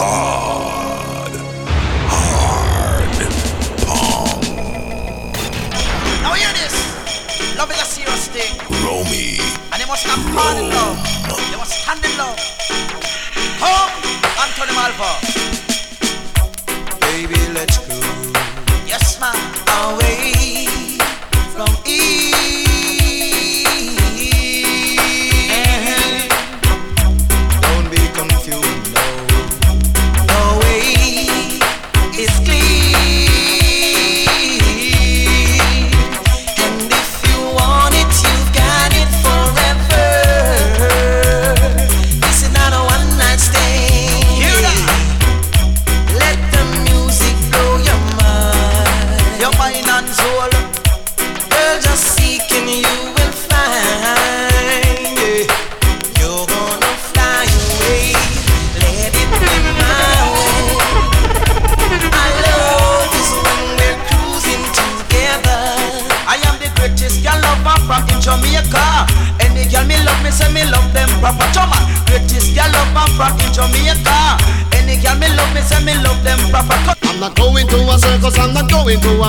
hard, hard pong. Now hear this. Love is a serious thing. Romy. And you must have hard in love. You must stand in love. Home, Anthony Malvo. Baby, let's go Yes, man. away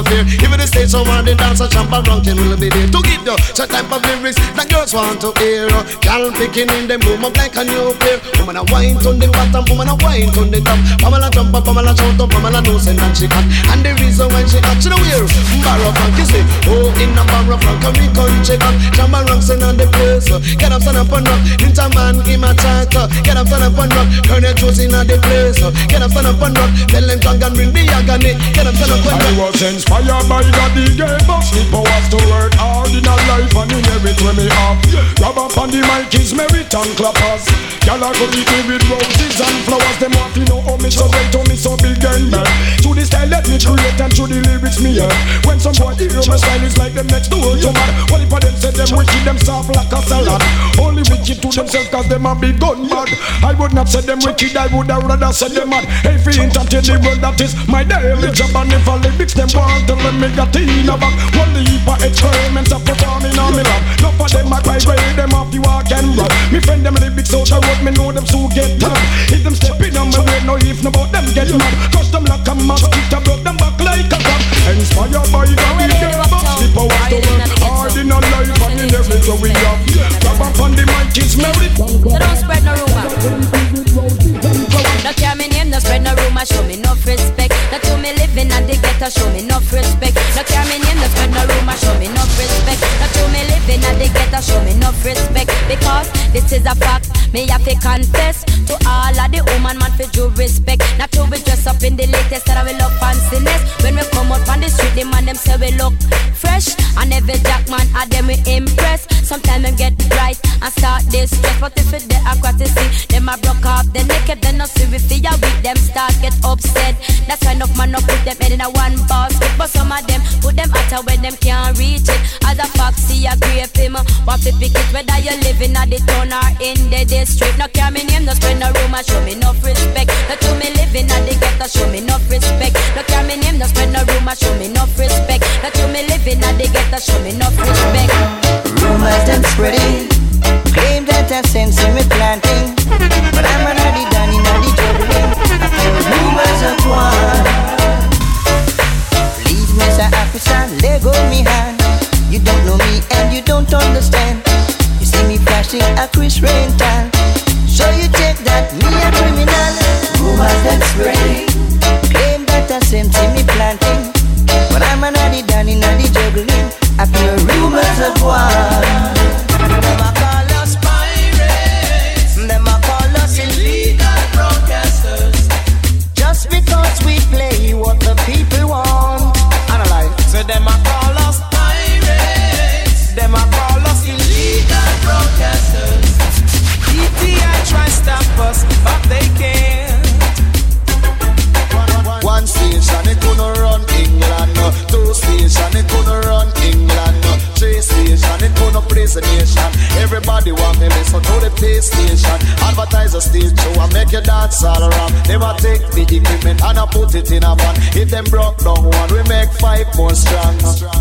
a fair. Even the stage somewhere the dancer jump around will be there to give you some type of lyrics that girls want to hear. Girl picking in them boom up like a new pair. Woman a wine on the bottom, woman a wine on the top. Pamela jump up, Pamela shout up, Pamela knows and she hot. And the reason why she hot, she know wear Barrow funk, you see. Oh, in a barrow funk, and we country up. Jump around, sing on the place. Get up, stand up and rock. Interman, give my chat. Get up, stand up and rock. Colonel Josey in the place. Get up, stand up and rock. Tell them drunk and bring the agony. Get up, stand up and rock. I was inspired by God, he gave us the powers to work hard in a life and inherit where me have. Grab up on the mic is merit and clappers. Y'all are me with roses and flowers. Them want to know how me so great, how me so big and bad. To the style let me create and to the lyrics me hear. When some boy hear my style is like them next door to mad. Only for them say them wicked, them soft like a salad. Only wicked to themselves cause them a big gun bad. I would not say them wicked, I would have rather say them mad. You entertain the world, that is my daily job. And if I lyrics them want to let me get in a back. One leap of experiments of performing on me lap. Not for them, I vibrate them off the walk and rap. Me friend them lyrics out the road, me know them so get top. If them stepping on my way, no if no about them get mad. Crush them like a mosquito, blow them back like a cop. Inspired by the big game, the power to work hard in a life and in everything we have. Grab up on the mic, it's merit. So don't spread no rumor. No care me name, no spread no rumor, show me no respect. No to me living at the ghetto, show me no respect. No care me name, no spread no rumor, show me no respect. No to me at the ghetto, show me no respect. Because this is a fact, me have to confess to all of the woman man for due respect. Not to be dressed up in the latest that I will look fanciness. When we come up on the street, the man them say we look fresh, and every jack man a them we impress. Sometimes them get bright and start this stress, but if it they see them a broke off the naked, then no see they are weak, them start get upset. That's why enough man no put them head in a one basket, but some of them put them out when them can't reach it. As a foxy a grave him, what pick it whether you living at the town or in the district. No care me name, no no rumor, show me no respect. No to me living at the ghetto, show me no respect. No care me name, no spread no rumor, show me no respect. No to me living at the ghetto, show me no respect. Rumors them spreading, all want take the equipment and I put it in a van. If them broke down one, we make five more strong.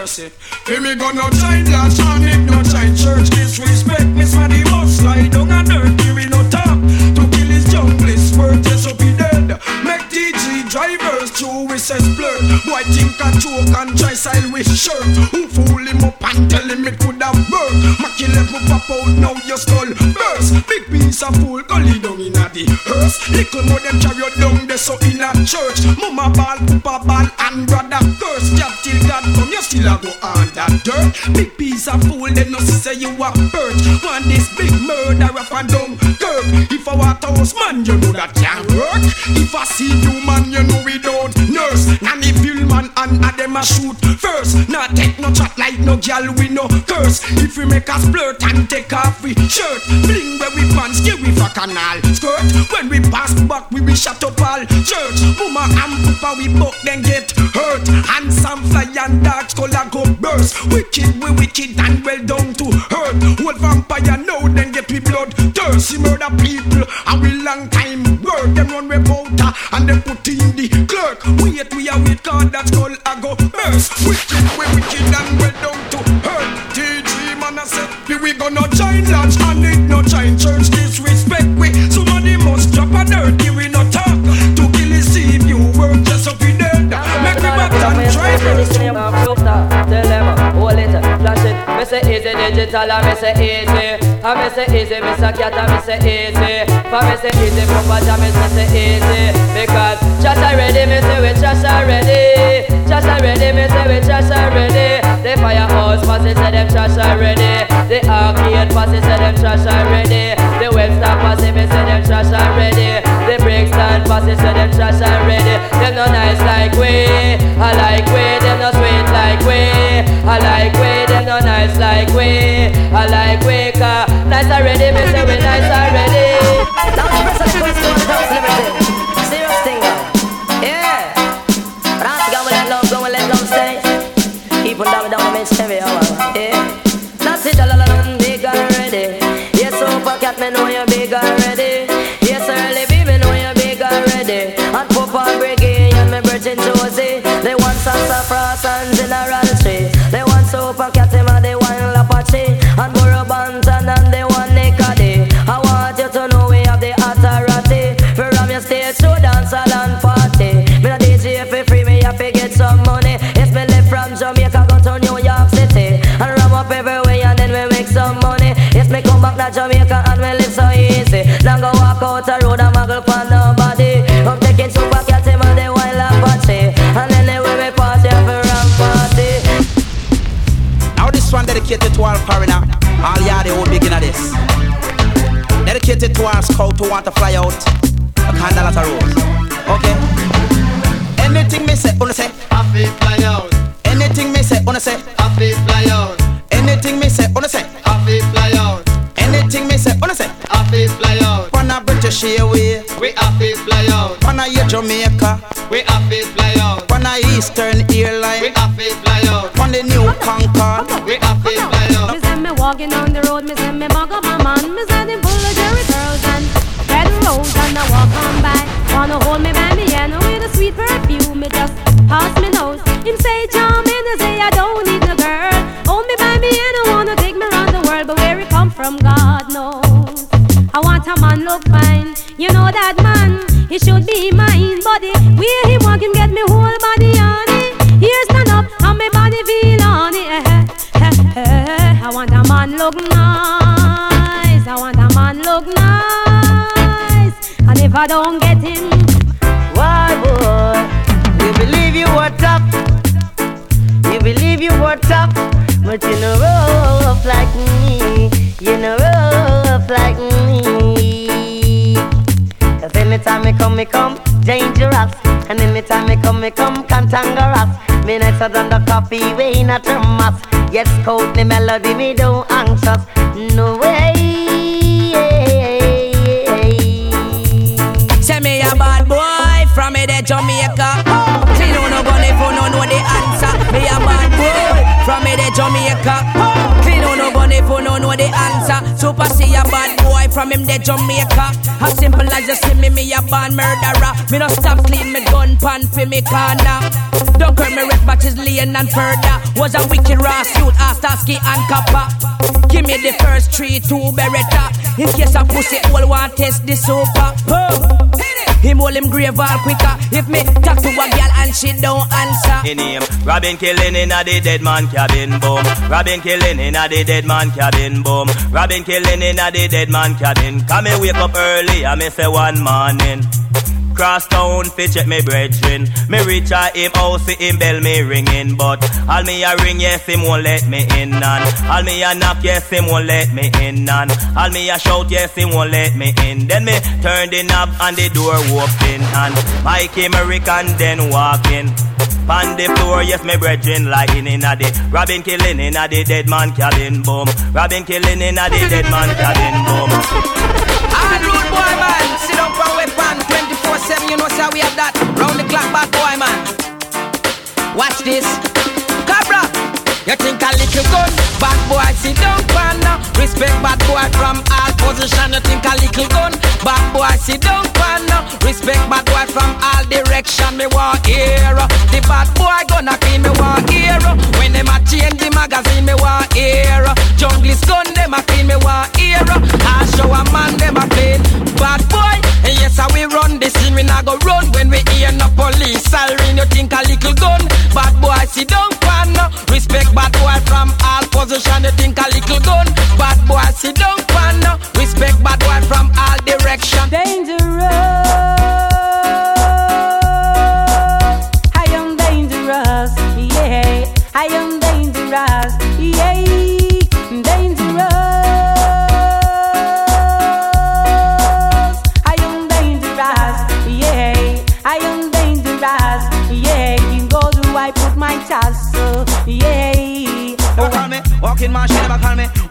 Percy. Hear me gun no giant lash and it no giant church. Disrespect me, so the must slide down and dirt. Give me no top to kill his junglist. Word yes up he dead. Make DG drivers through with says blur. Boy think I choke and try style with shirt. Who fool him up and tell him it could have worked. Macky left me pop out now your skull burst. Big piece of fool gully down in the hearse. Little more them carry down there so in a church. Mama ball, papa ball and brother curse. Job till God come you still a go on that dirt. Big piece of fool them no say you a perch. Want this big murder and down curb. If I want house man you know that can't work. If I see you man you know we don't nurse. Nanny fill man and a them a shoot first. Not take no chat like no gal we no curse. If we make us flirt and take off we shirt, bling where we pants, give we fuck for canal skirt. When we pass back we be shut up all church. Mama and papa we both then get hurt. Handsome fly and dark a go burst. Wicked we wicked and well down to hurt. Old vampire now then get we blood thirsty murder people. And we long time work them run we powder and they put in the clerk. Wait we a wait card that skull a go burst. Wicked we wicked and we down to hurt. TG man I said we gonna join lodge and it no join church this we. Digital, and me say easy. And me say easy, me say cat, and me say easy. For me say easy, papa, and me say easy. Because just already, me say we just already. Just already, me say we just already. The firehouse posse say them trash already. The arcade posse say them trash already. The Webster posse me say them trash already. The Brixton posse say them trash already. Them no nice like we. I like we. Them no sweet like we. I like we. Them no nice like we. I like we. Cause nice already. Me say we nice already. Now was about liberty. Serious thing know you're walk out the road and muggle for nobody. I'm taking super cat him and they wild Apache. And will me party for ram party. Now this one dedicated to all foreigner, all y'all the whole beginner this. Dedicated to all scout who want to fly out a candle at a rose. Okay. Wanna British Airway, We happy fly out, wanna your Jamaica, we happy fly out, wanna Eastern Airline? we Airline, happy fly out, wanna the new Concorde. we happy fly out. Me say me walking down the road, me say me bug up my man. Me say them full of Jerry curls and red rose and I walk on by. Wanna hold me by me hand with a sweet perfume. Me just pass me nose. Him say charming, you know that man. He should be mine, body. Where he walk him get me whole body on it. Here stand up and my body feel on it. Eh, eh, eh, eh. I want a man look nice. I want a man look nice. And if I don't get him, Why, boy? You believe you were tough. You believe you were tough. But you know rough like me. You know rough like me. Anytime me come, me come dangerous. And anytime me come, me come cantankerous. Me nicer than the coffee way in a thermos. Yes, coat the melody, me don't anxious. No way. Say me a bad boy from me the Jamaica. Clean on no gun if you no know the answer. Me a bad boy from me the Jamaica. Clean on no gun if you no know the answer. Super see a bad from him, the Jamaica. As simple as you see me, me a born murderer. Me no stop clean me gun pan for me corner. Don't call me red batches lean and further. Was a wicked raw suit, Astaski and copper. Give me the first three, two beretta. In case a pussy all want test the super. Oh. Him hold him grave all quicker. If me talk to a girl and she don't answer. In him, Robin killing in a the dead man cabin boom. Robin killing in a the dead man cabin boom. Robin killing in a the dead man cabin. Come me wake up early, I me say one morning. Cross town, fi check me brethren. Me reach a him house, see him bell me ringing, but all me a ring, yes him won't let me in, and all me a knock, yes him won't let me in, and all me a shout, yes him won't let me in. Then me turn the knob and the door open, and Mike American then walk in. On the floor, yes, me brethren lying in a the Robin killing in a the dead man cabin boom. Robin killing in a the dead man cabin boom. Hard road boy man, you know how we have that Round the clock bad boy man. Watch this you think a little gun Bad boy sit down pan Respect bad boy from all position. You think a little gun Bad boy sit down pan Respect bad boy from all direction. Me want hear. The bad boy gonna clean me want hear. When them a change the magazine me want hear. Junglist gun them a clean me want hear. I show a man them a clean Bad boy. And yes I we run the scene We not go run. When we hear no police siren You think a little gun Bad boy sit down pan Respect bad boy from all position You think a little gun. Bad boy sit down pan Respect bad boy from all direction. Dangerous.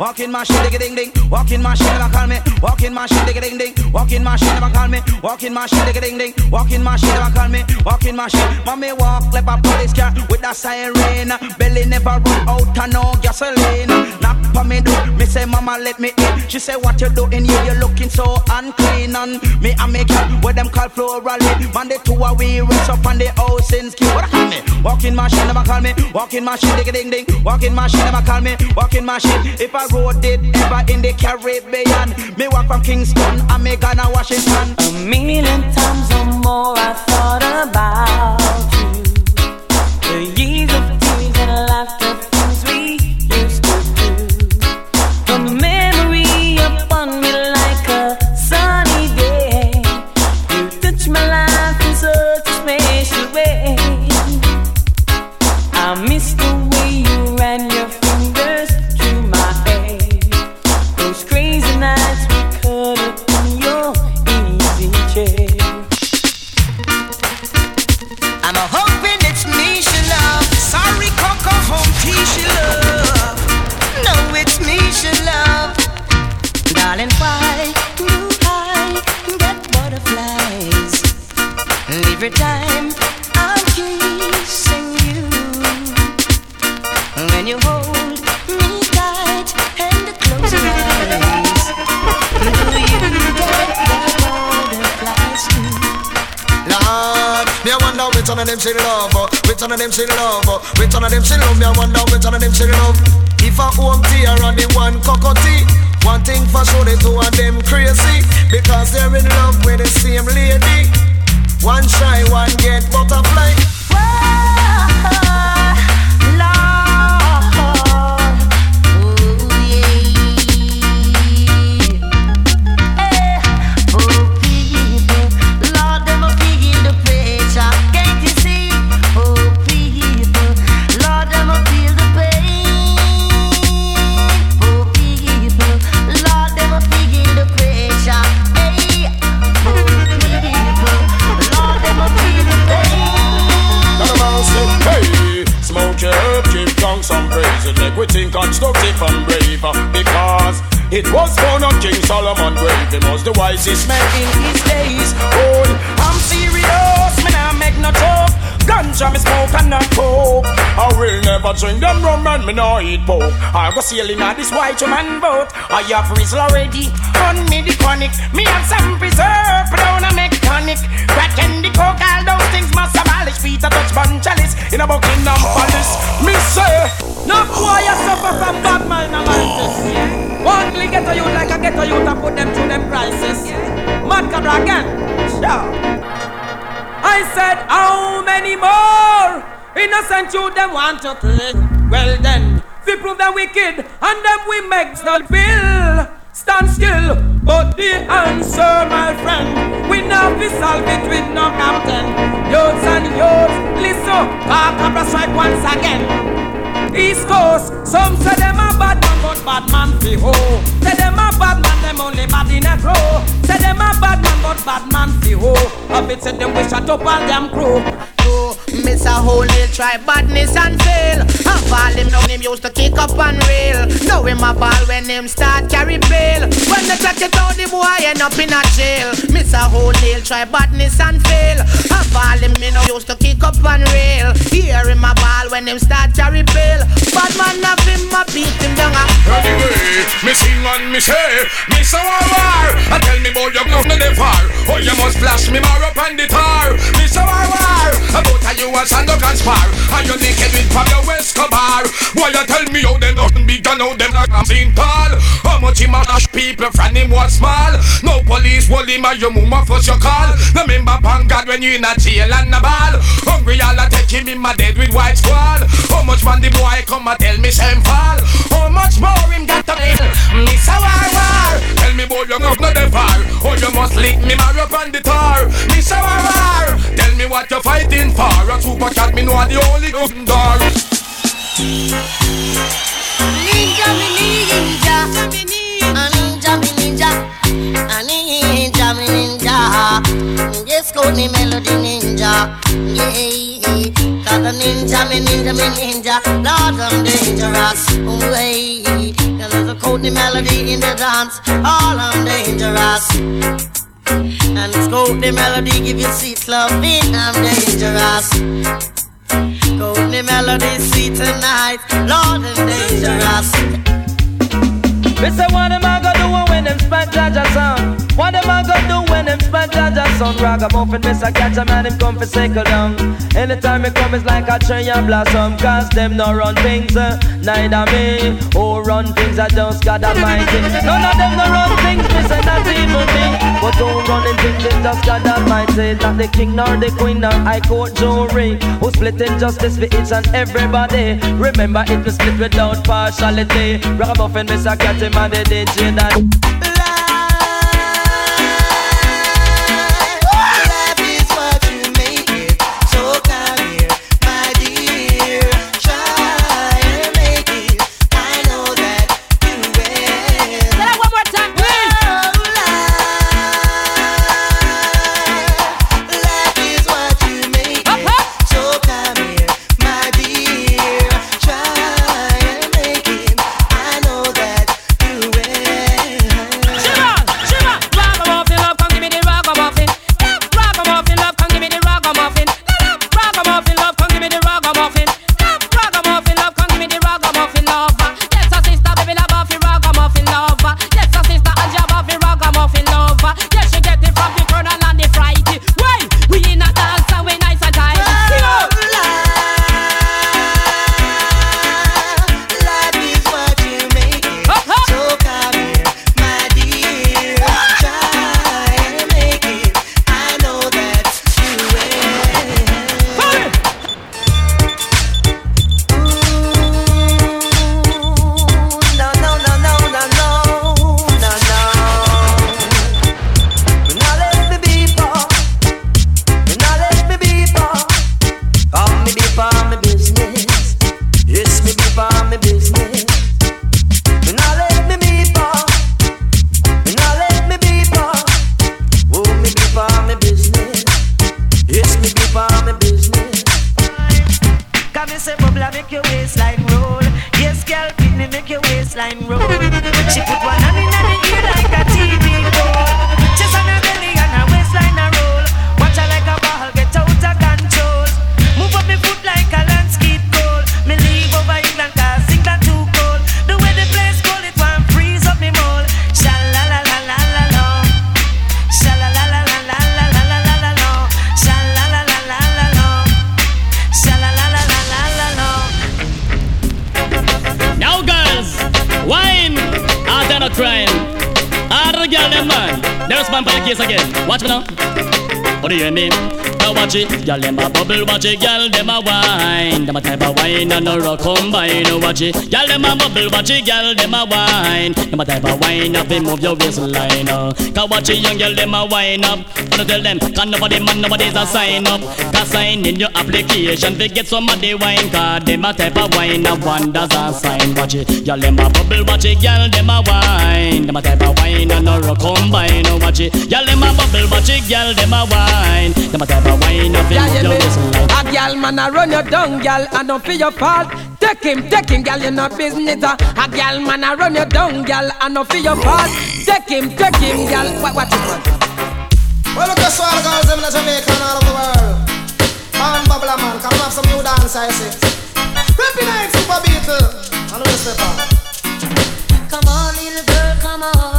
Walking my shit, digga ding ding, walking my shit, never call me, walking my shit, digga ding ding, walking my shit, never call me, walking my shit, digga ding ding, walking my shit, never call me, walking my shit. Mommy walk like a police car with a siren, belly never run out and no gasoline. Knock for me door, me say mama let me in. She say what you doing here, you looking so unclean. And me and me girl, what them call floral Man the two a we race up on the house in ski. What me? Walking my shit, never call me, walking my shit, digga ding ding, walking my shit, never call me, walking my shit. If I it ever in the Caribbean, me walk from Kingston, and me gonna Washington. A million times or more I thought about you. The years one of them she love, which one of them she love, which one of them she love. Me I wonder which one of them she love. If I Home T or the one cocoa tea, one thing for sure the two of them crazy because they're in love with the same lady. One shy, one get butterfly. Constructive and brave. Uh, because it was born on King Solomon grave. He was the wisest man in his days. Oh, I'm serious, man, I make no joke. Ganja me smoke and not coke. I will never drink them rum and me no eat pork. I go sailing on this white man boat. I have frizzle already, on me the chronic. Me have some preserve, mechanic. Crack candy, coke, all those things must abolish. Peter touch bun chalice in a Buckingham Palace. Me say, No boy you suffer from bad mind analysis. Only get a youth like a get a youth and put them through them crisis. Mad Cobra again. Yeah. I said, how many more innocent youth them want to take? Well then, we prove them wicked and them we make the bill. Stand still, but the answer, my friend, we now be solve it with no captain. Youths and youths, listen, Cobra strike once again. East Coast, some say them a bad man, but bad man fi ho. Say them a bad man, them only bad in a crow. Say them a bad man, but bad man fi ho. A bit say them we shut up all them crew. Miss a whole little try badness and fail. I fall him down, him used to kick up and rail. Now him a ball when him start carry bail. When they check it out, the boy end up in a jail. Miss a whole little try badness and fail. I fall him, now used to kick up and rail. Hear him a ball when him start carry bail. Bad man have him a beat him down a. Anyway, me sing and me say, me so a war. I tell me boy you come to the far. Oh you must flash me more up on the tar. Me so a war. About a you a up and spar. And you naked with Pablo Escobar. Boy you tell me how them nothing big and how them not seen tall. How much him a dash people from him was small. No police hold him and your mama first you call. Remember pan God when you in a jail and a ball. Hungry all a take him in my dead with white squall. How much man the boy come and tell me same fall. How much more him got to kill? Me so war war. Tell me boy you not the far. Oh you must lick me marry up on the tar. Me so war war. Tell me what you fighting for. A super cat me know I the only door. Ninja me ninja, a ninja me ninja, a ninja me ninja. Yes, call me melody ninja. Yeah, cause a ninja me ninja me ninja. Lord, I'm dangerous. Way, cause I code the melody in the dance. All I'm dangerous. And it's code the melody, give you sweet loving. I'm dangerous. Code the melody, sweet tonight. Lord, I'm dangerous. Say what am I gonna do when them spread Jaja song? What am I gonna do when them spread Jaja song? Ragamuffin, miss a catch a man, him come for cycle down. Anytime me come, it's like a tree and blossom. Cause them no run things, uh, neither me. Who run things, I just God Almighty. None of them no run things, me say not even me. But who running things, it's just God Almighty. Not the king nor the queen nor high court jury. Who splitting justice for each and everybody. Remember, it was split without partiality. Ragamuffin, miss a catch him and the DJ that. Combine. Watch it, girl them a bubble, watch it, girl them a wine. Them a type of wine up and move your waistline. Uh. Cause watch it, young girl them a wine up. I tell them, can nobody man nobody's a sign up. Cause sign in your application to get some of the wine. Cause them a type of wine a wonders a sign. Watch it, Y'all them a bubble, watch it, girl them a wine. Them a type of wine and a rock combine. Watch it, Y'all them a bubble, watch it, girl them a wine. Them a type of wine up Yeah, and yeah, your waistline. A gal man a run you down, gal, and don't feel your fault. Take him, take him, gal, you no business. uh. A gal man a run you down, gal, and don't feel your fault. Take him, take him, gal. What, what it was? Well, look at all the girls in Jamaica and all over the world. Man, bubble man, come have some new dance, I say. Peppy night, super beetle. I know this paper. Come on, little girl, come on.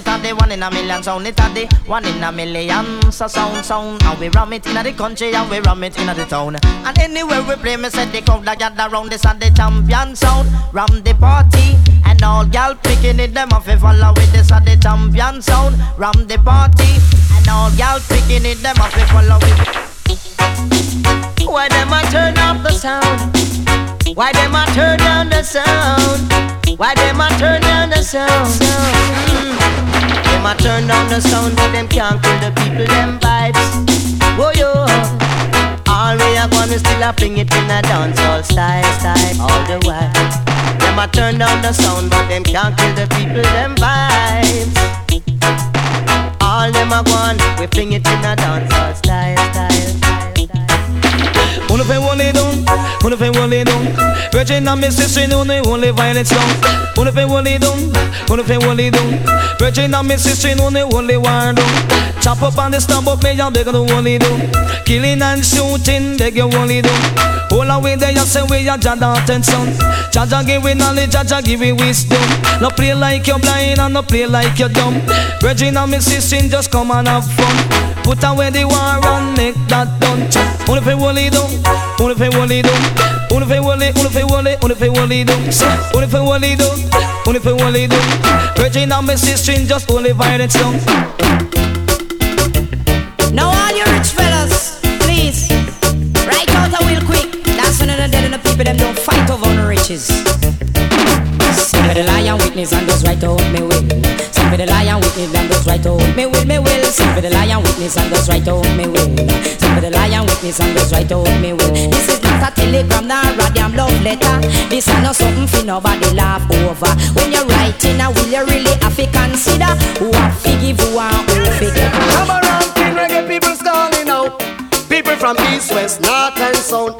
It are the one in a million sound, it are the one in a million so sound sound. And we ram it in the country and we ram it in the town. And anywhere we play, me said the crowd that gather round. This are the champion sound, ram the party. And all gal picking it, them off follow with this are the champion sound, ram the party. And all gal picking it, them off follow with. Why them a turn up the sound? Why them a turn down the sound? Why them a turn down the sound? Mm. Them a turn down the sound, but them can't kill the people them vibes. Whoa yo, all we are gonna still a bring it in a dancehall style, style all the while. Them a turn down the sound, but them can't kill the people them vibes. All them a gone, we bring it in a dancehall style, style. Wanna play one lay down, wanna play one lay down. Virgin and Miss Sister they only violence. Wanna play one lay down, wanna play one down. Virgin and Miss Sister they only war down. Chop up on the stump up, me and beg on the one lay down. Killing and shooting, beg you one lay down. All away there, you say we are Jada and son. Jaja give we knowledge, Jaja give we wisdom. No play like you're blind and no play like you're dumb. Virgin and Miss Sister just come and have fun. Put away the war and make that done. Wanna play one lay down, wanna play one lay down. Play one lay, wanna play one lay down. Wanna play one lay down, wanna play one lay down. Virgin and Miss Sister just only violence. Now all you rich fellas, please, write out a will quick. That's the dead and the people them don't fight over the riches. Sing for the lion witness and those right out me will. Sing for the lion witness and those right out me will, me will. Sing for the lion witness and those right out me will. Sing for the lion witness and those right out me will. This is not a telegram, nor a damn love letter. This is not something for nobody laugh over. When you're writing a will, you really have to consider who have to give who and who forget. Come around, King Reggae people's calling out. People from east, west, north and south.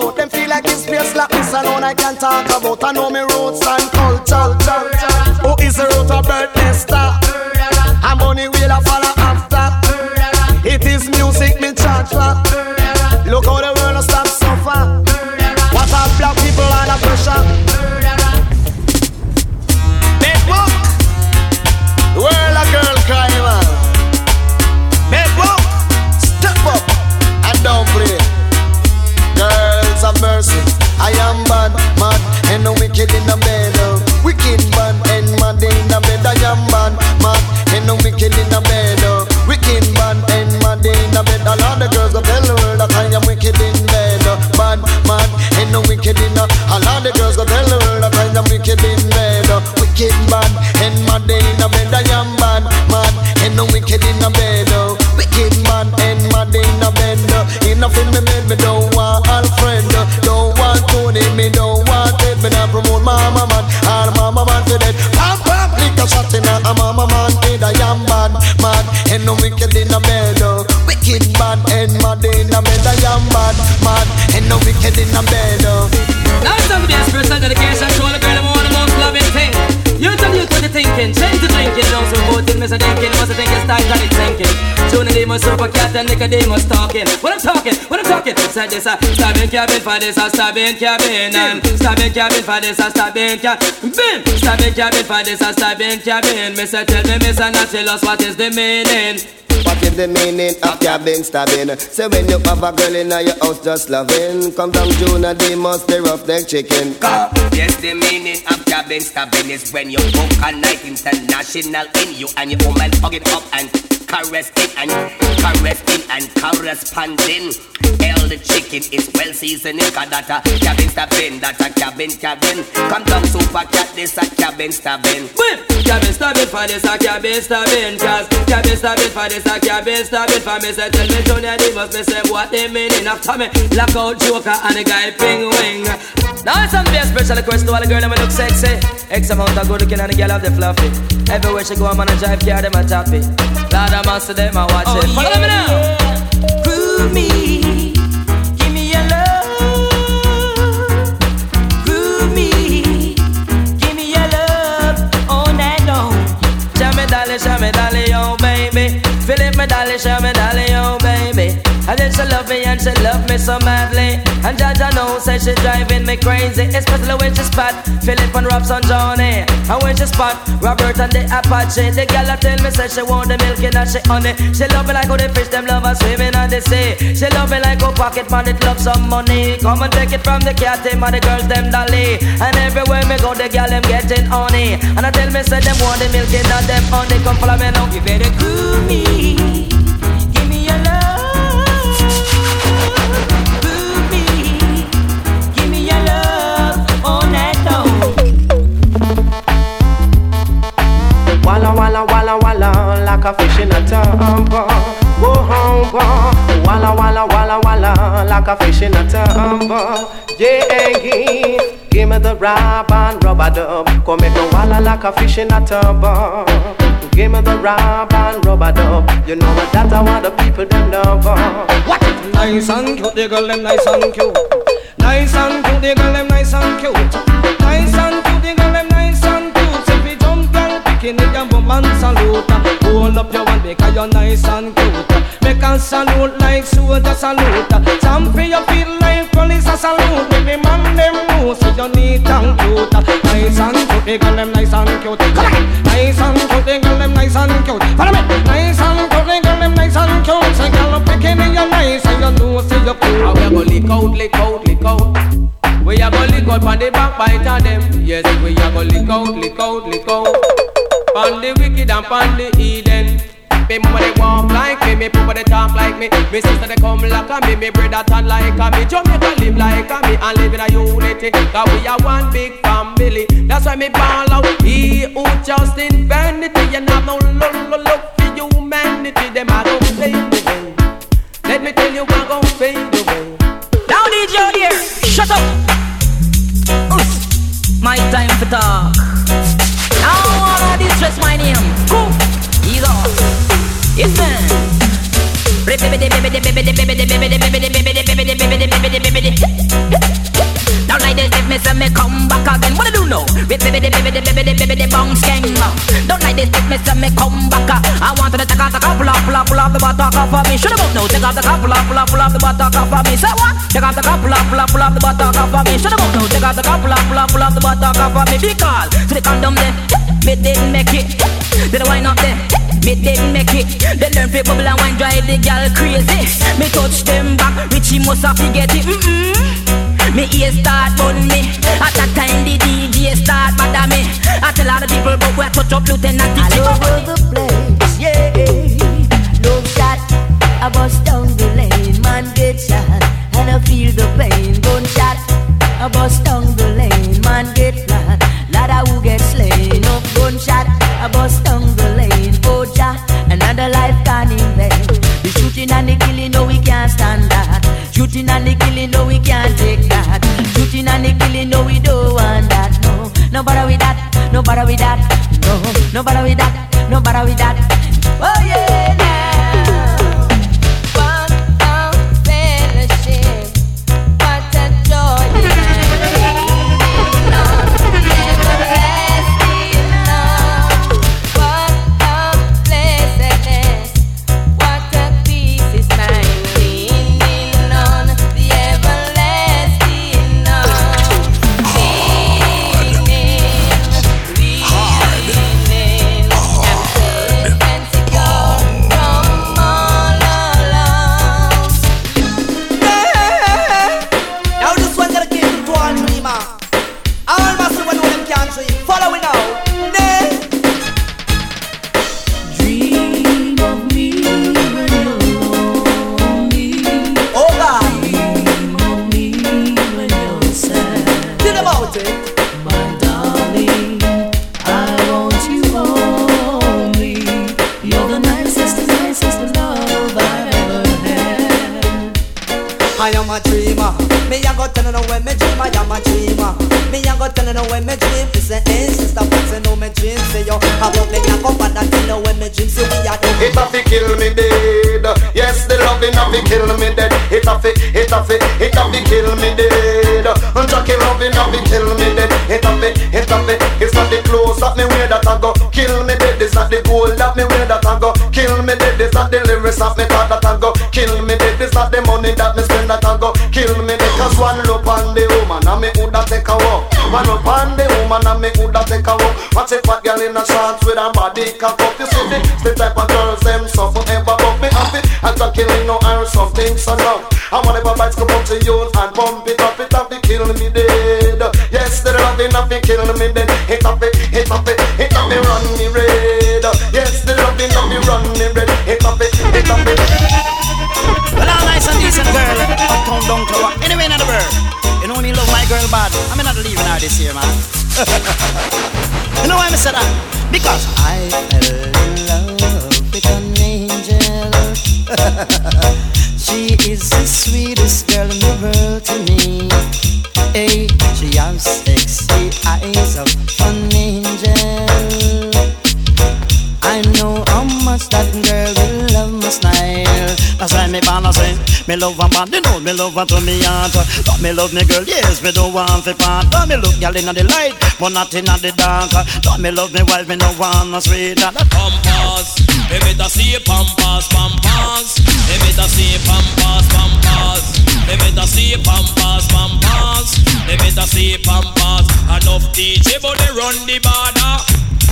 Them feel like it's place like this alone I can't talk about. I know me roots and culture. Talking. What I'm talking, what I'm talking. Said this, uh, stabbing cabin for this, uh, stabbing cabin, and stabbing cabin for this, uh, stabbing cabin. Stabbing cabin for this, uh, stabbing cabin. Mister, tell me, Mister, not tell us what is the meaning. What is the meaning of cabin stabbing? Say when you have a girl in your house just loving Come down June and they must be rough neck chicken Yes, the meaning of cabin stabbing is when you book a night international in you and your woman hug it up and caress it and caress it and corresponding. Hell, the chicken is well seasoned. That a cabin stabbing, that a cabin cabin. Come down super cat, this a cabin stabbing. Cabin stabbing for this, a cabin stabbing. Cause cabin stabbing for this, a cabin stabbing. For me, say, tell me, Junior Divas, me say, what the meaning after me? Lock out Joker and the guy Ping Wing. Now it's some be a special request to all the girls that look sexy. X amount of good looking and the girl have the fluffy. Everywhere she go, I'm on a drive car, them a tappy. Lord, I'm a them, I watch it. Follow me now. Groove me, your love. Groove me, me your love all night long. Show me dolly, show me dolly, oh baby. Philip me dolly, show me dolly, oh baby. And then she love me and she love me so madly. And Jaja knows say she driving me crazy, especially when she spot Philip and Robson Johnny. And when she spot Robert and the Apache, the a tell me say she want the milk and she honey. She love me like how the fish them love her swimming on the sea. She love me like how pocket man it love some money. Come and take it from the cat team and the girls them dolly. And everywhere me go the girl them getting honey. And I tell me say them want the milk and them honey. Come follow me now. You better groove me, Walla walla walla walla like a fish in a tub. Whoa. Walla walla walla walla like a fish in a tub. Yeah, give, me the rub and rubber dub. Come make me walla like a fish in a tub. Give me the rub and rubber dub. You know what that I want the people them love. What? Nice and cute, the girl them nice and cute. Nice and cute, the girl them nice and cute. Nice and cute, jump, girl, picking it and woman salute. Hold up your one because you're nice and cute. Make a salute like soldier salute. Some for you feel like police a salute. Every man them know so you neat and cute. Nice and cute, the girl them nice and cute. Come on. Nice and cute, the girl them nice and cute. Follow me. Nice and cute, the girl them nice and cute. Say girl picking it, you're nice and you know say you're cool. And we go lick out, lick out, lick out. We a go lick out pon the backbite of them. Yes, we a go lick out, lick out, lick out. Pon the wicked and pon the Eden. Me mama they walk like me, me papa they talk like me. Me sister they come like a me, me brother talk like a me. Jamaica live like a me and live in a unity. Cause we are one big family. That's why me ball out. He who just in vanity and have no love, love, love for humanity. Them a go fade away. Let me tell you, I gon' fade away. Now DJ here, shut up. Oof. My time for talk. Now stress my name. Cool. Ease off. Yes, man. Now like this, if me say me come back again, what I do now? Baby, baby, baby, baby, baby, baby, baby, bounce gang. Don't like this, if me say me come back. I want to take off the off, pull off, pull off the buttock off of me. Should have now, take off the off, pull off, pull off the buttock off of me. Say what? Take off the off, pull off, pull off the buttock off of me. Should have now, take off the off, pull pull the me. Because to the condom there, me didn't make it. Did I wind up there? Me didn't make it. They learn fi bubble and wine the gal crazy. Me touch them back, Richie must have to get it. Mm-mm. Me ear start bun me. At that time the DJ start bother me. I tell all the people but we touch up lieutenant. All over the place, yeah. Love shot, I bust down the lane, man get shot, and I feel the pain. Gunshot, I bust down the lane, man get flat. Ladder who get slain, up gunshot, I bust Shooting and the killing, no we can't take that. Shooting and the killing, no we don't want that. No, no bother with that, no bother with that. No, no bother with that, no bother with that. I am a dreamer. Me a go tell you when me dream. I am a dreamer. Me a go tell you when me dream. Me say, hey sister, what's you know me dream? Say yo, I want me a come and I tell when me dream. Say we are It a fi kill me dead. Yes, the loving a fi kill me dead. It a fi, it a fi, it a fi kill me dead. And Jackie loving a fi kill me dead. It a fi, it a fi. It's not the clothes that me wear that I go kill me dead. It's not the gold that me wear that I go kill me dead. It's not the lyrics that me talk that I go kill me The money that me spend that I go kill me dead. Cause one look on the woman and me woulda take a walk. One look on the woman and me woulda take a walk. Watch a fat girl in a shorts with her body cock up. You see the, the type of girls them so forever but me happy. And to killing no iron something so. And whatever bites come up to you and pump it up, it up, it kill me dead. Yes, the loving of it kill me dead. Hit up it, hit up it, hit up me run me red. Yes, the loving of me run me red. Bad. I'm not leaving her this year, man. you know why I said that? Because I fell in love with an angel. she is the sweetest girl in the world to me. Hey, she has sexy eyes of an angel. Me wanna Me love one band, you know me love one to me heart But me love me girl, yes, me don't want to part. But me look girl inna the light, but not inna the dark. But me love me wife, me no want no sweet. Pampas, me better see pampas, pampas. Me better see pampas, pampas. Me better see pampas, pampas. Me better see pampas. Enough DJ but they run the border.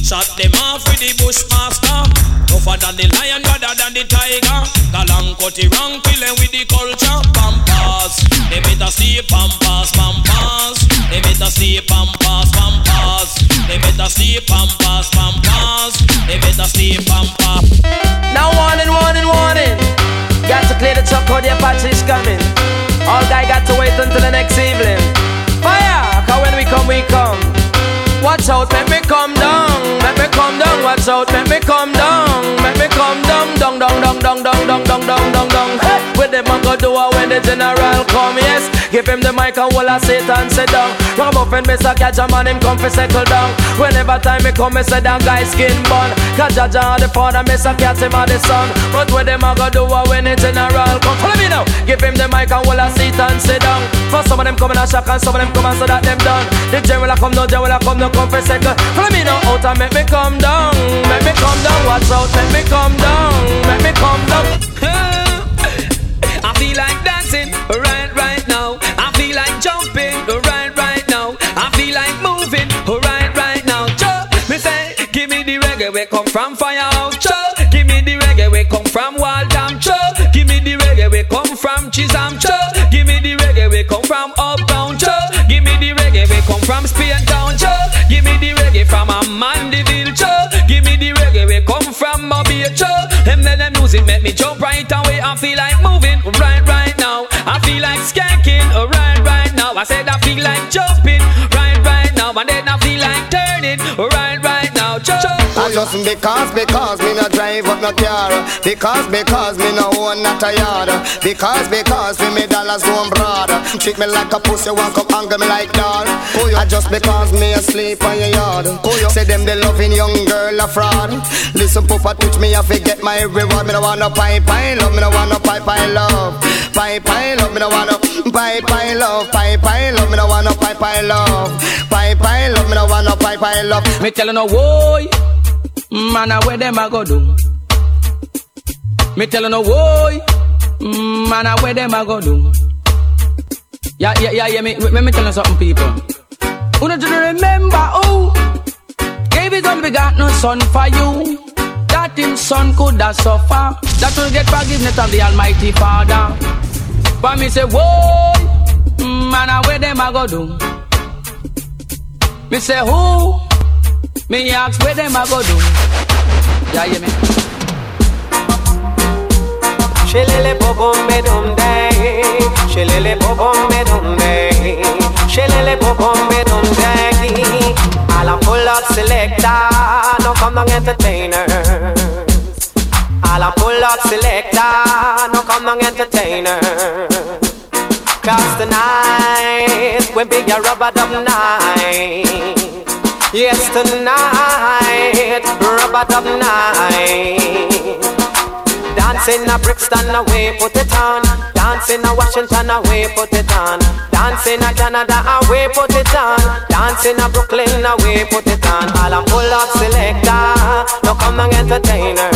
Shot them off with the bushmaster. Tougher than the lion, better than the tiger Galang cut it wrong, kill them with the culture Pampas, they better see pampas, pampas They better see pampas, pampas They better see pampas, pampas They better see pampas Now warning, warning, warning. Got to clear the truck out the Apache is coming. All guy got to wait until the next evening. Fire! Cause when we come, we come. Watch out, make me come down, make me come down. Watch out, make me come down, down, down, down, down, down, down. Hey. What them a go do uh, when the general come? Yes, give him the mic and hold a Satan sit down. Rob up and Mr. Catch a man, him come for settle down. Whenever time me come, me say that guy skin bun. Cause Jaja the father, Mr. Catch him the son. But where them a go do it when the general come? Follow me now. Give him the mic and hold a seat and sit down. For some of them come in a shock and some of them come and so that them done. The general a come, no general a come, no come for second. Follow me now out and make me come down, make me come down. Watch out, make me come down, make me come down. I feel like dancing right right now. We come from firehouse. Joe, give me the reggae we come from Waldam. Joe, give me the reggae we come from Chisholm. Joe, give me the reggae we come from Uptown. Joe, give me the reggae we come from Spain Town. Joe, give me the reggae from Amandeville. Joe, give me the reggae we come from Mobile. Joe, them let them music make me jump right away. I feel like moving right right now. I feel like skanking right right now. I said I feel like jumping right right now, and then I feel like turning right right now. Joe. And just because, because me no drive up no car. Because, because me no own not a yard Because, because me me dollars home broad. Treat me like a pussy, want come anger me like doll And just because me asleep on your yard. Say them they loving young girl a fraud. Listen poopa teach me I forget my reward. Me no want no pipe pie love, me no want no pipe pie love. Pipe pie love, me no want no pipe pie love. Pipe pie love, me no want no pipe pie love. Pipe pie love, me no want no pipe pie love. Me tell you no boy, man, a where them a go do? Me tell you no boy, man, a where them a go do? Yeah, yeah, yeah, yeah. Me, me, me tell you something, people. Who don't you remember who gave his only begotten son for you? That him son could have suffer. That will get forgiveness of the Almighty Father. But me say, whoa, man, a where them a go do? Me say, who? Me ask where them a go do? Yeah, yeah, me. Shilele bobom be dum day, shilele bobom be dum day, shilele bobom be dum day. All a full of selector, no come down entertainers. All I pull up selector, no come on entertainer. Cause tonight, we big a rubber dub night. Yes, tonight, rubber dub night. Dancing a Brixton away, put it on. Dancing a Washington away, put it on. Dancing a Canada away, put it on. Dancing a Brooklyn away, put it on. All I'm full of selector, no come and entertainers.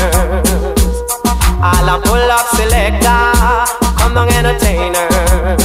All I'm full of selector, come and entertainers.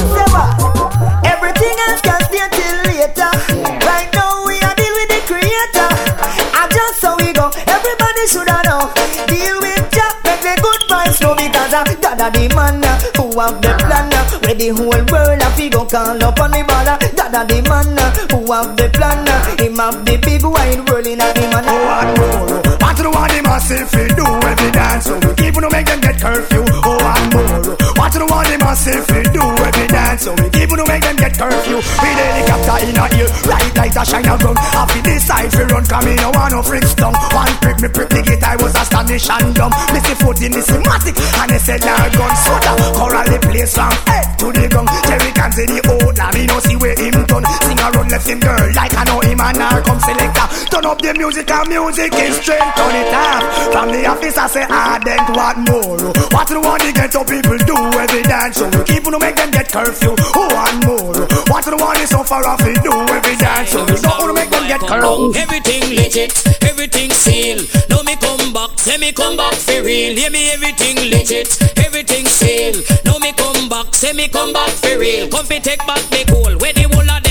Uh, God the man uh, who have the plan. uh, Where the whole world a figure call up on the baller. Are the man uh, who have the plan. Him have the big wide world in a him and What more? What do want the massive fi do every dance? So even to make them get curfew. Oh, what more? What do want the massive fi do every dance? So even to make them get curfew. We the helicopter in a ear, right like a shine a gun. Happy this side fi run, come in, no one no freaks down. One prick me prick the gate, I was astonished and dumb. Missy foot in the matic, and they said nah gun soda. Coral the place from head to the ground. Jerry can see the old lamb, me no see where him done. Sing a run left him girl, like I know him and her come selector. Turn up the music and music is straight, turn it off. From the office I say ah, ardent, want more? What do want the ghetto people do every dance? So keep on make them get curfew. Who want more? What do want the suffer off they do every dance? So don't want to make them get curfew. Everything legit, everything seal. No me come back, say me come back for real. Hear me, everything legit, everything seal. No me come back, say me come back for real. Come fi take back the goal, where the whole of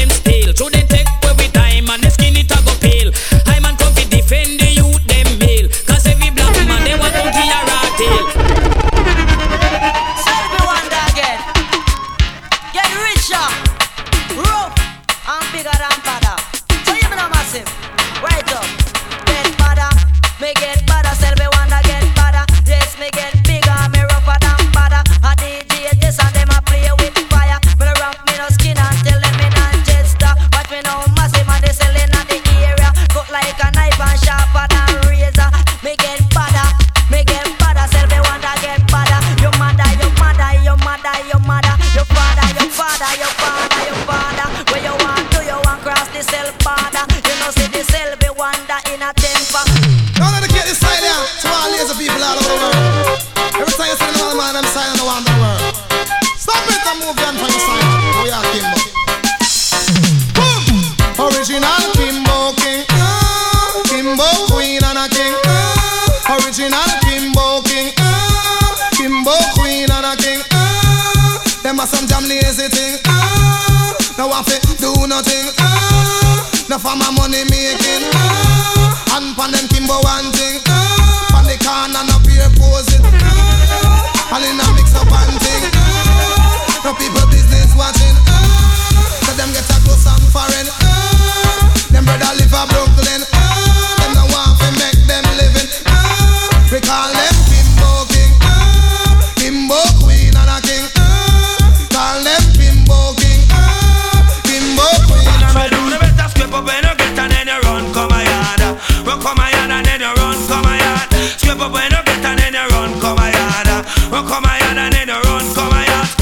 a and then run come a yard.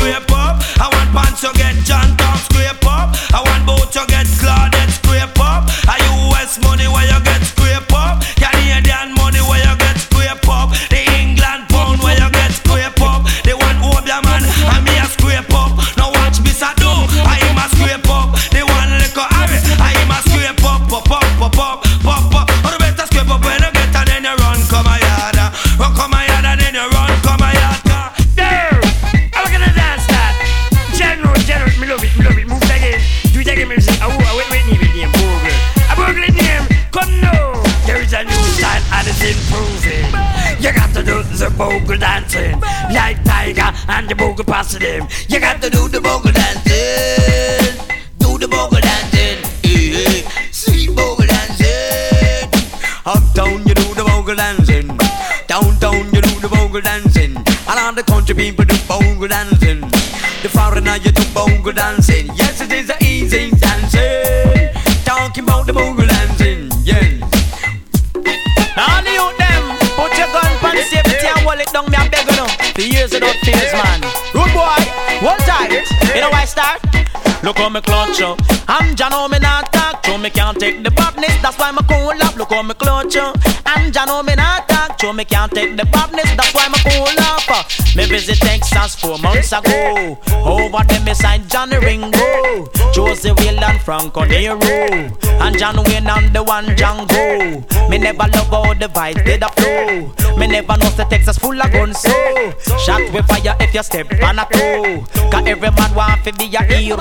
The Bogle passing him. You got to do the Bogle dancing. Do the Bogle dancing. Eh. See Bogle dancing. Uptown you do the Bogle dancing. Downtown you do the Bogle dancing. And all the country people do Bogle dancing. The foreigner you do Bogle dancing. Look how me clutch up. I'm Jano, me not talk to me can't take the badness. That's why me cool up. Look how me clutch up. I'm Jano, me not talk to me can't take the badness. That's why me cool up. Me visit Texas four months ago. Oh, Over there me signed Johnny Ringo, Josey Wales and Franco Nero, and John Wayne and the one Django. Me never love how the vibes did a flow. Me never know the Texas full of guns so. Shot with fire if you step on a toe. Cause every man want to be a hero.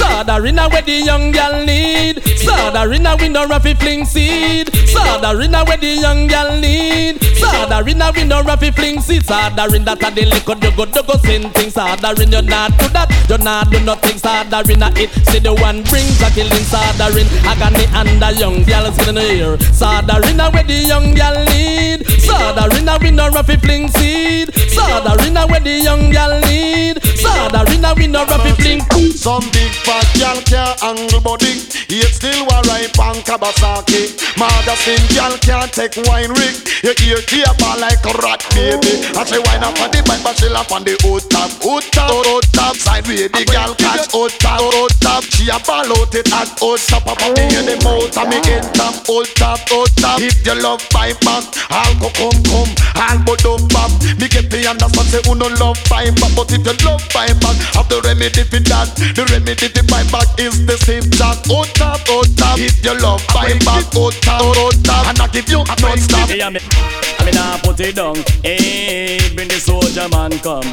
Sodarina where the young gal need. Sodarina we no raffy fling seed. Sodarina where the young gal need. Sodarina we no raffy fling seed. Sodarin that a the liquor you go do go send things. Sodarin you not do that. You not do nothing. Sodarina it. See the one brings a killing. Sodarin agony and the young in the ear. Sodarina where the young gal need. Sodarina we no raffy fling seed. Sodarina where the young gal need. Sodarina we no raffy fling. Some big fat gal can't angle body Yet still wa ripe on Kawasaki Magazine gal can't take wine rig You ear clear like a rat baby I say wine up the but she laugh on the hood top Hood top, hood top. Side way the gal catch hood top, hood top. She a ball out it at hood top. Up on me in the mouth and me in top Hood top, hood top. If you love bike back I'll go come come. I'll go dumb bop Me get the understand say who no love bike back. But if you love bike back Have the remedy for that. The remedy to buy back is the same jack Oh top, oh top. If you love buy back, oh top, oh top. And I give you a non-stop. Me a me, I me nah put it down. Hey, bring the soldier man come.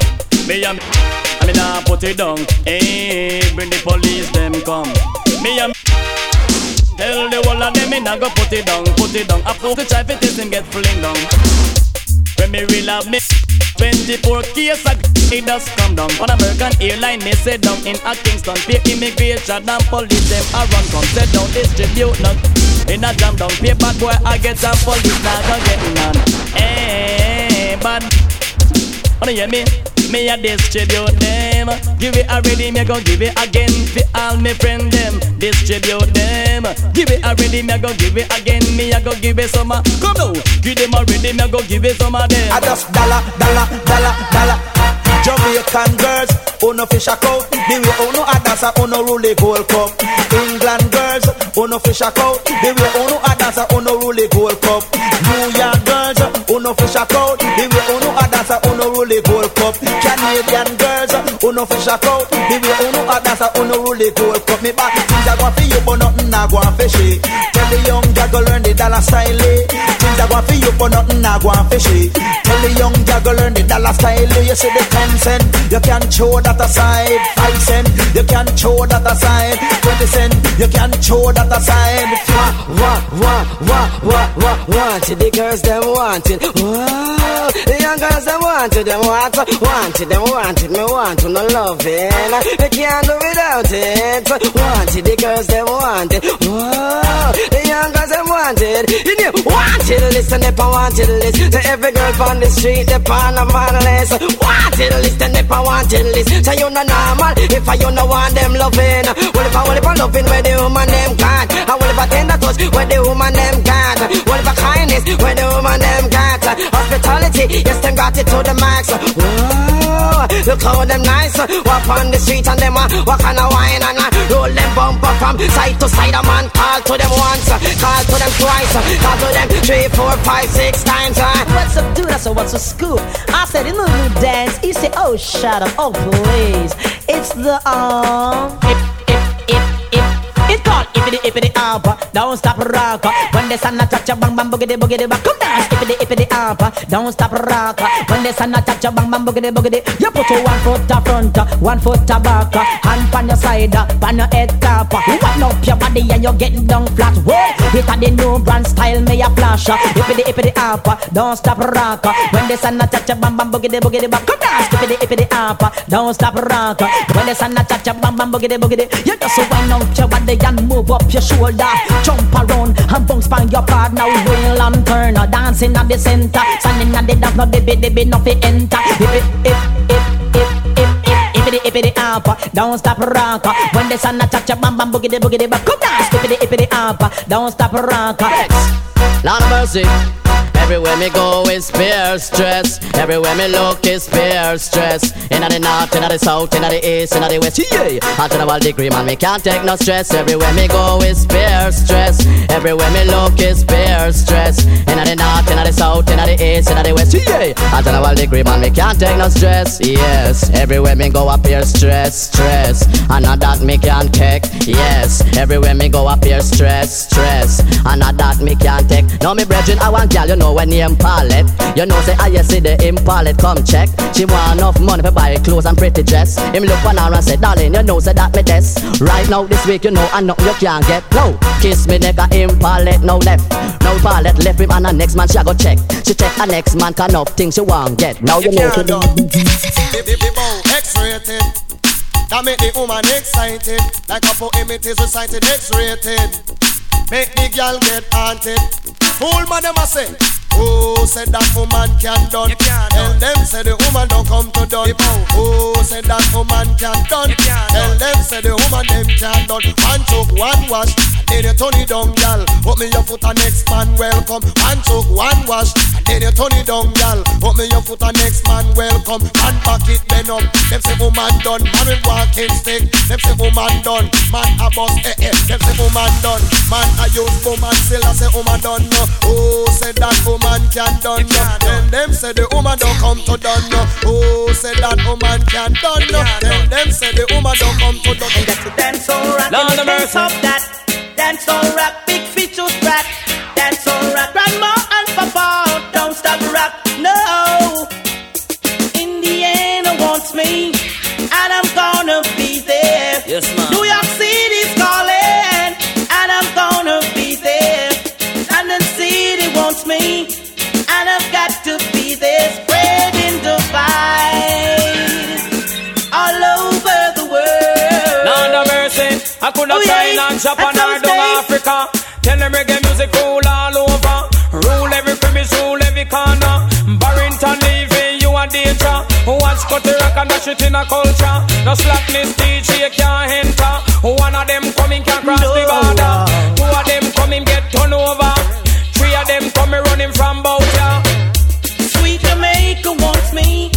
Me a me, I me nah put it down. Hey, bring the police them come. Me a me, tell the whole of them me nah go put it down, put it down. After the try fit him get fling down. When me real have me 24 case of it just come down On American airline me sit down in a Kingston Pay immigration and police them run come Sit down distribute none In a jam down Pay bad boy I get some police now go get none Hey bad Wanna hear me? Me a distribute them Give it already, me go give it again For all me friend them Distribute them Give it already, me go give it again Me a go give it some Come now Give them already, me go give it some of them I just dollar, dollar, dollar, dollar. Jamaican girls, uno fish a coat. The way uno a dance, uno rule the Gold Cup. England girls, uno fish a coat. The way uno a dance, uno rule the Gold Cup. New York girls, uno fish a coat. The way uno a dance, uno rule the Gold Cup. Canadian girls, uno fish a coat. The way uno a dance, uno rule the Gold Cup. Me back things a go for you, but nothing a go for she. Tell the young girl go learn the dollar style. Eh? A go for you, but nothing a go for she. Tell the young girl learn the dollar style. You see the ten cent, you can show that aside. Five cent, you can show that aside. Twenty cent, you can show that aside. Wah, wah, wah, wah, wah, wanted. The girls them wanted. Whoa, the young girls them wanted. Them want, it, want wanted. Them wanted. Me want to no loving. They can't do without it. Want Wanted. The girls them wanted. Whoa, the young girls them wanted. You know, wanted. Listen, they wanted list. To every girl on the street, they on a man list. Wanted list, and they wanted list. So you no normal if I you no want them loving. Well, if I well if I loving where the woman them can't. I will if I tender touch where the woman them can't. Well, if I kindness where the woman them can't. Hospitality, yes, them got it to the max. Whoa, look how them nice. Walk on the street and them uh, walk on a wine and uh, roll them bumper from side to side. A man call to them once, uh, call to them twice, uh, call to them three, four, five, six times. Uh. What's up, dude? I said, what's a scoop? I said, in the new dance. He said, oh, shut up. Oh, please. It's the, um... If. It's called Ippity Ippity Ampa. Don't stop rock. When the sun a touch a bang bang boogity boogity back. Come dance Ippity Ippity Ampa. Don't stop rock. When the sun a touch a bang bang boogity boogity. You put your one foot a front, one foot a back. Hand on your side, on your head top. Wind up your body and you're getting down flat. Whoa, it a the new brand style, me a flash. Ippity Ippity Ampa. Don't stop rock. When the sun a touch a bang bang boogity boogity back. Come dance Ippity Ippity Ampa. Don't stop rock. When the sun a touch a bang bang boogity boogity. You just wind up your body and move up your shoulder. Jump around and bounce on your partner. Wheel and turn, dancing at the center. Standing at the dance, no dibby dibby, no fi enter. If it, if, if, if, if, if, ippity ippity ampa, don't stop rock. When the sun touch a bam bam boogity boogity back, come dance, ippity ippity ampa, don't stop rock. Lord of mercy. Everywhere me go is fear, stress. Everywhere me look is fear, stress. Inna the north, inna the south, inna the east, inna the west. Yeah, I tell about degree, man. Me can't take no stress. Everywhere me go is fear, stress. Everywhere me look is fear, stress. Inna the north, inna the south, inna the east, inna the west. Yeah, I tell about degree, man. Me can't take no stress. Yes, everywhere me go up here stress, stress. And not that me can't take. Yes, everywhere me go up here stress, stress. And not that me can't take. Now me brethren, I want gal, you know when name palette. You know say ah, I see the impalette come check. She want enough money for buy clothes and pretty dress. Him look on her and say, darling, you know say that me test. Right now this week, you know I know you can't get no. Kiss me nigga impalette no left. No palette left him and the next man she go check. She check a next man can up things she want get. Now you, know. can't X-rated. That make the woman excited. Like a poem it is recited X-rated. Make the girl get haunted. Fool man them a say. Oh, said that woman can't done. Tell them say the woman don't come to done. Oh, said that woman can't done. Tell them say the woman them can't done. One took one wash, then you turn it down, gal. Put me your foot and next man welcome. One took one wash, then you turn it down, gal. Put me your foot and next man welcome. Man back it bend up. Them say woman done. Man with walking stick. Them say woman done. Man a boss eh eh. Them say woman done. Man a use woman still I say woman done. No. Oh, said that woman can done. No. Then them say the woman don't come to done. No. Oh, said that woman can done. No. Then them say the woman don't come to done. That's a dance all rock. Lord the of dance mercy. of that. Dance all rock. Big feet to crack. Dance all rock. Grandma and papa don't stop rock. No. Indiana wants me, and I'm gonna be there. Yes, ma'am. Oh. China Japan or down Africa. Tell them reggae music rule all over. Rule every premise, rule every corner. Barrington Levy you a danger. Watch cut the rock and dash it in a culture. No slackness, DJ can't enter. One of them coming can cross the border. Two of them coming get turned over. Three of them coming running from bout ya. Sweet Jamaica wants me,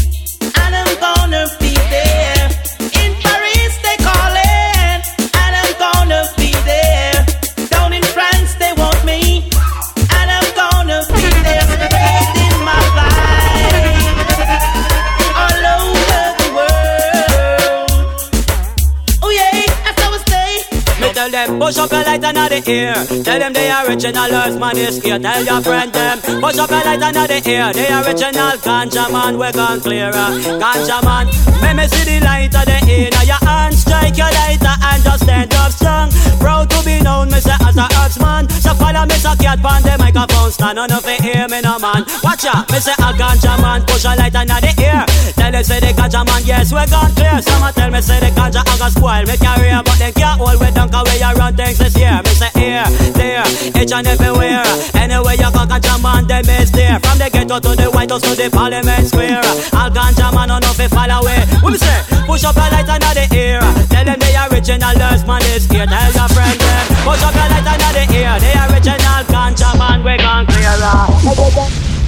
the ear. Tell them they are original earth man is here. Tell your friend them, push up your light under the ear. They original ganja man, we gone clearer. Ganja man, make me see the light of the ear. Now your hand strike your lighter and just stand up strong. Proud to be known, me say as a earthman. So follow me, so cat on the microphone stand. None of it hear me no man. Watch out, me say a ganja man, push a light under the ear. Tell them say the ganja man, yes we gone clear. Some a tell me say the ganja a go spoil me career, but they can't hold we down 'cause we a run things this year. Me say here, there, each and everywhere. Anywhere you go, ganja man, them is there. From the ghetto to the White House to the Parliament Square. All ganja man on off fall away. What me say? Push up your light under the ear. Tell them the original nurse man is here. Tell your friend them. Push up your light under the ear. The original ganja man, we gone clear.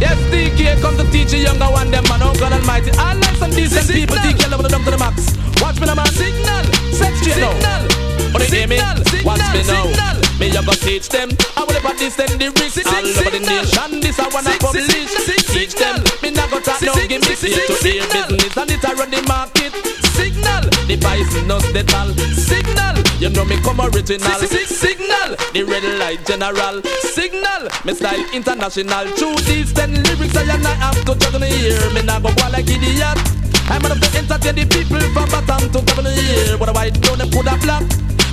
Yes, DK come to teach a younger one, them man, oh God Almighty. I like some decent people, DK level them to the max. Watch me now, man. Signal, set straight now. Oh, they hear me? Watch me now. Me, you go teach them. I will this then the risk. All over the nation, this I wanna publish. Teach them. Me not go talk, no give me to ear business, and it a run the market. Signal, the vice no lethal. Signal, you know me come original. Signal, the red light general. Signal, me style international. True these ten lyrics I and I have to juggle here. Me not go go like idiot. I'm to entertain the people from bottom to top of the year. What a white down them could have black.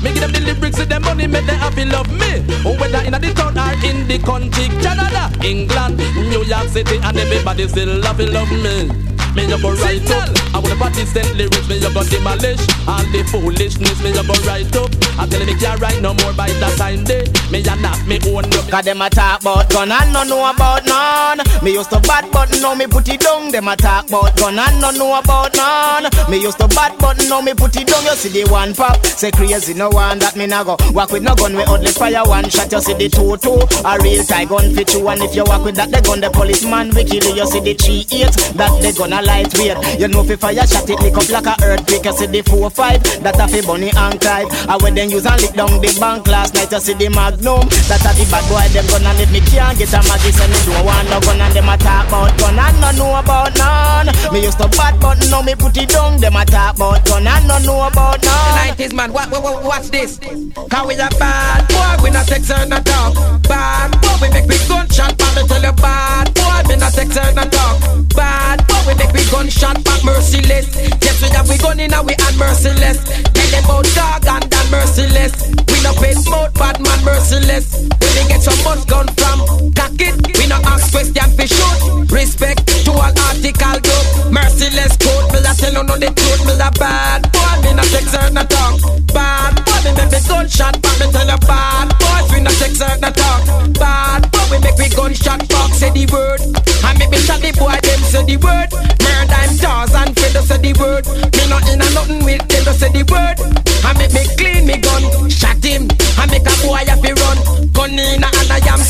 Me give them the lyrics with them money, make them happy love me. Whether in the town or in the country, Canada, England, New York City, and everybody still happy love me. Me go right up. I wanna put decent lyrics, me you go demolish. All the foolishness, me go right up. I tell me can't write no more by that time day. Me ya knock me own up. Cause them a talk about gun and no know about none. Me used to bad but now me put it down. Them a talk about gun and no know about none. Me used to bad but now me put it down. You see the one pop, say crazy no one that me nah go. Walk with no gun, we only fire one shot. You see the two two, a real tie gun fit you. And if you walk with that, the gun the policeman we kill you. You see the three eight, that they gonna lightweight. You know fi fire shot it lick up like a earthquake. You see the four five, that a fi Bonnie and Clyde. I when them use and lick down the bank last night. You see the magnum, that a the bad boy them gonna let me can't get a maggie. Say me don't want no gun and them a talk about gun and no know about none. Me used to bad but now me put it down. Them a talk about gun and no know about none. The 90s man, what, what, what, what's this? Cause we a bad boy, we not sex or not talk. Bad boy, we make we gunshot back. Me tell you bad boy, we not sex or not talk. Bad boy, we make we gunshot back merciless. Yes, we have we gun in and we and merciless. Tell them about dog and that merciless. We no pay smoke, bad man merciless. When they get some much gun from, cock it. We no ask question for shoot. Respect to all article group. Merciless code, me a tell you no the truth. Me a bad boy, me not sex or not talk. Bad boy, we make we gunshot back. Me tell you bad boys, we not sex or not talk. Bad boy, we make we gunshot back. Say the word, and make me shot the boy. Them say the word. Murder him jaws and feather say the word. Me not in a nothing with them. Say the word. I make me clean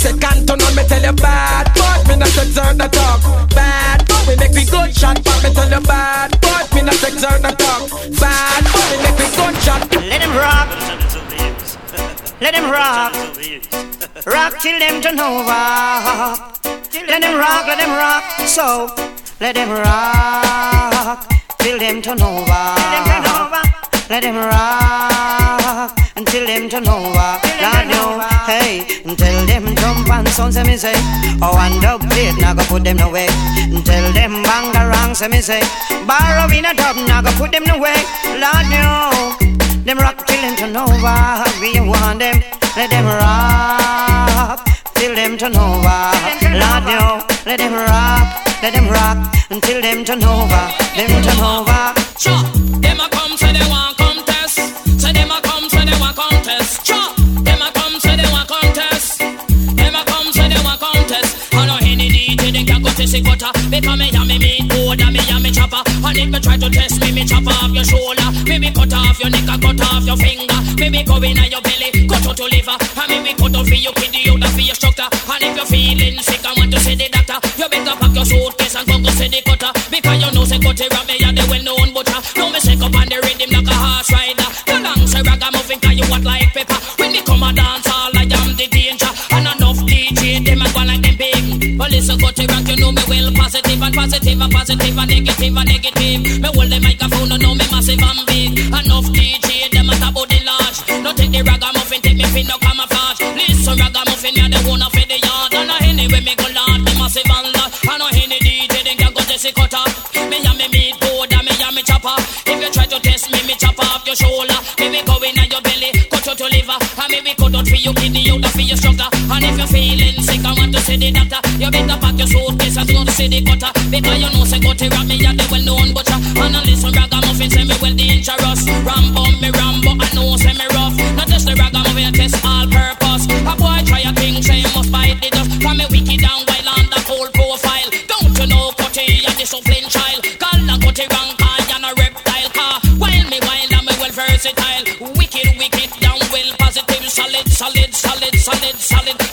am second to. Me tell you bad boy, me not or not talk. Bad boy, we make we gunshot back. Me tell you bad boy, me not or not talk. Bad boy, we make we gunshot. Let him rock. Let him rock. Rock till them turn over. Let him rock, let him rock. So let him rock till them turn over. Let him rock until them turn over. Lord no, hey, until them jump and son say me say. Oh, and dub plate now go put them away. Until them bang around say me say. Borrow in a dub now go put them away. Lord no. Them rock till them turn over. We want them, let them rock till them turn over. Lord, no, let them rock, let them rock until them turn over. Them turn over. Sure, them a come say they want contest. Say them a come see gutter because me and me meat and me and me chopper. And if me try to test me, me chop off your shoulder. Maybe cut off your neck and cut off your finger. Maybe go in your belly, cut out your liver. And maybe cut out for your kidney, out for your structure. And if you're feeling sick and want to see the doctor, you better pack your suitcase and go go see the cutter. Because you know say cut it me and the well-known butcher. Now me shake up on the dance all I am the danger. And enough DJ them a go like them big. But listen cut it rock, you know me well positive and positive and positive and negative and negative. Me hold the microphone, me cut out for your kidney, out for your structure. And if you're feeling sick I want to see the doctor, you better pack your suitcase and go to see the cutter. Because you know say cut it me and the well-known butcher. And I listen ragamuffin say me well dangerous. Rambo me Rambo, I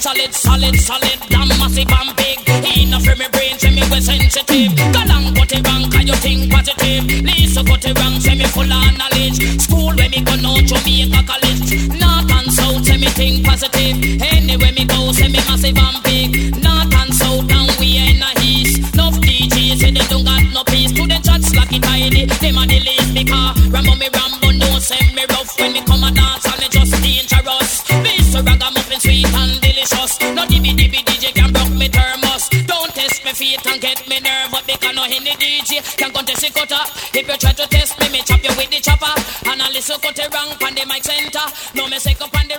solid, solid, solid, damn massive and big. Enough for me brain, say me well sensitive. Call on Cutty rank, you think positive. Listen Cutty rank, say me full of knowledge. School where me go now, Jamaica college. Cutter. If you try to test me, me chop you with the chopper. And I listen cut it wrong on the mic center. No me sick up on the